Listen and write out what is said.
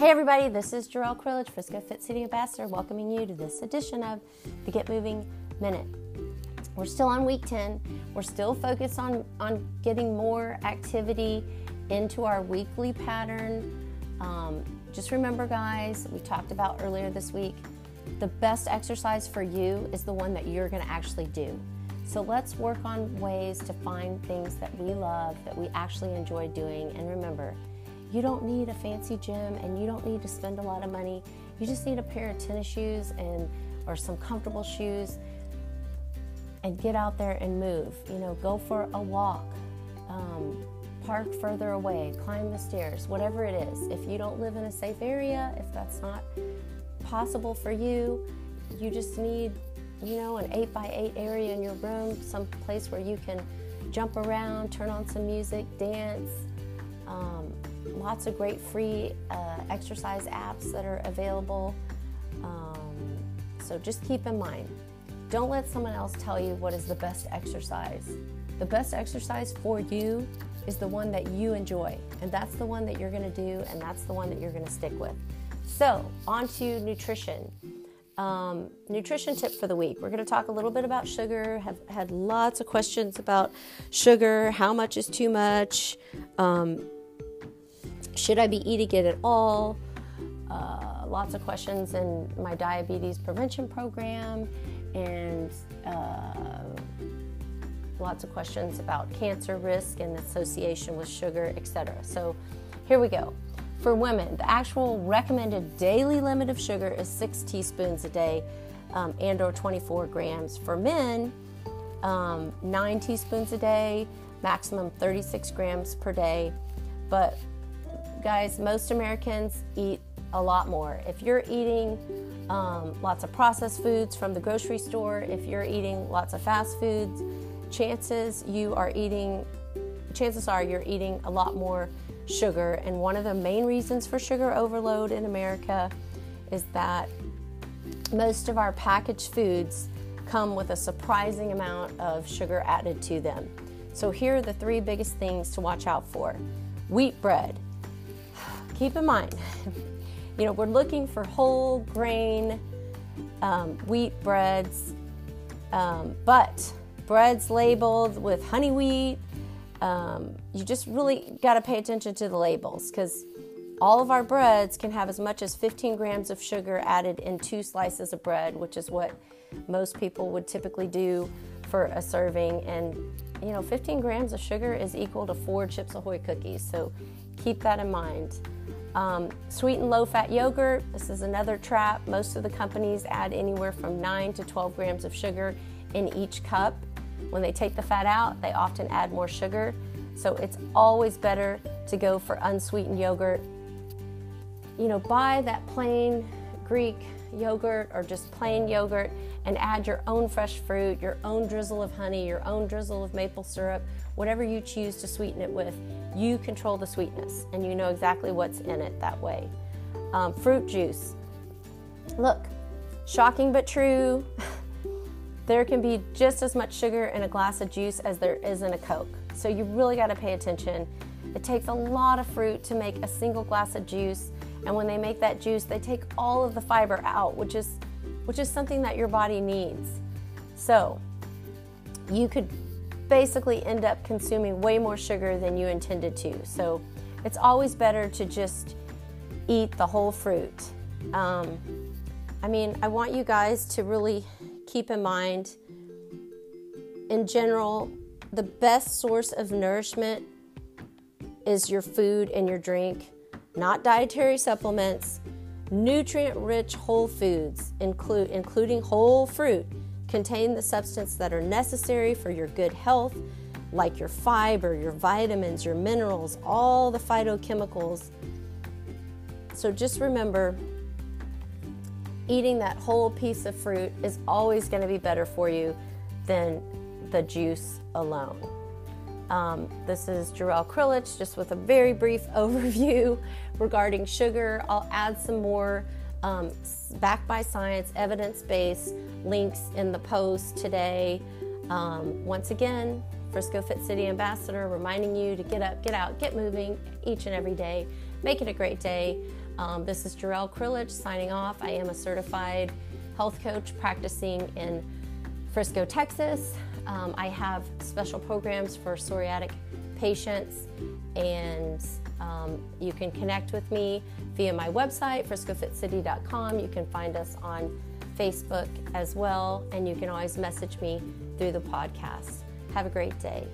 Hey everybody, this is Jarrell Krillich, Frisco Fit City Ambassador, welcoming you to this edition of the Get Moving Minute. We're still on week 10. We're still focused on, on getting more activity into our weekly pattern. Um, just remember, guys, we talked about earlier this week, the best exercise for you is the one that you're going to actually do. So let's work on ways to find things that we love, that we actually enjoy doing. And remember, you don't need a fancy gym and you don't need to spend a lot of money. You just need a pair of tennis shoes and or some comfortable shoes and get out there and move. You know, go for a walk, um, park further away, climb the stairs, whatever it is. If you don't live in a safe area, if that's not possible for you, you just need, you know, an eight by eight area in your room, some place where you can jump around, turn on some music, dance. Um, lots of great free uh, exercise apps that are available. Um, so just keep in mind, don't let someone else tell you what is the best exercise. The best exercise for you is the one that you enjoy, and that's the one that you're to do, and that's the one that you're to stick with. So, on to nutrition. Um, nutrition tip for the week. We're going to talk a little bit about sugar. Have had lots of questions about sugar. How much is too much? Um, should I be eating it at all? Uh, lots of questions in my diabetes prevention program, and uh, lots of questions about cancer risk and association with sugar, etc. So, here we go. For women, the actual recommended daily limit of sugar is six teaspoons a day, um, and/or 24 grams. For men, um, nine teaspoons a day, maximum 36 grams per day. But guys, most Americans eat a lot more. If you're eating um, lots of processed foods from the grocery store, if you're eating lots of fast foods, chances you are eating, chances are you're eating a lot more sugar. And one of the main reasons for sugar overload in America is that most of our packaged foods come with a surprising amount of sugar added to them. So here are the three biggest things to watch out for. Wheat bread keep in mind, you know, we're looking for whole grain um, wheat breads, um, but breads labeled with honey wheat, um, you just really got to pay attention to the labels because all of our breads can have as much as 15 grams of sugar added in two slices of bread, which is what most people would typically do for a serving. And you know, 15 grams of sugar is equal to four Chips Ahoy cookies. So keep that in mind. Um, sweet and low fat yogurt, this is another trap. Most of the companies add anywhere from 9 to 12 grams of sugar in each cup. When they take the fat out, they often add more sugar. So it's always better to go for unsweetened yogurt. You know, buy that plain Greek yogurt or just plain yogurt and add your own fresh fruit, your own drizzle of honey, your own drizzle of maple syrup, whatever you choose to sweeten it with. You control the sweetness and you know exactly what's in it that way. Um, fruit juice. Look, shocking but true, there can be just as much sugar in a glass of juice as there is in a Coke. So you really got to pay attention. It takes a lot of fruit to make a single glass of juice, and when they make that juice, they take all of the fiber out, which is which is something that your body needs. So, you could basically end up consuming way more sugar than you intended to. So, it's always better to just eat the whole fruit. Um, I mean, I want you guys to really keep in mind, in general, the best source of nourishment is your food and your drink, not dietary supplements, nutrient rich whole foods, include, including whole fruit, contain the substances that are necessary for your good health, like your fiber, your vitamins, your minerals, all the phytochemicals. So just remember eating that whole piece of fruit is always going to be better for you than the juice alone. Um, this is Jarrell Krillich, just with a very brief overview regarding sugar. I'll add some more um, backed by science, evidence based links in the post today. Um, once again, Frisco Fit City Ambassador reminding you to get up, get out, get moving each and every day. Make it a great day. Um, this is Jarrell Krillich signing off. I am a certified health coach practicing in Frisco, Texas. Um, I have special programs for psoriatic patients, and um, you can connect with me via my website, friscofitcity.com. You can find us on Facebook as well, and you can always message me through the podcast. Have a great day.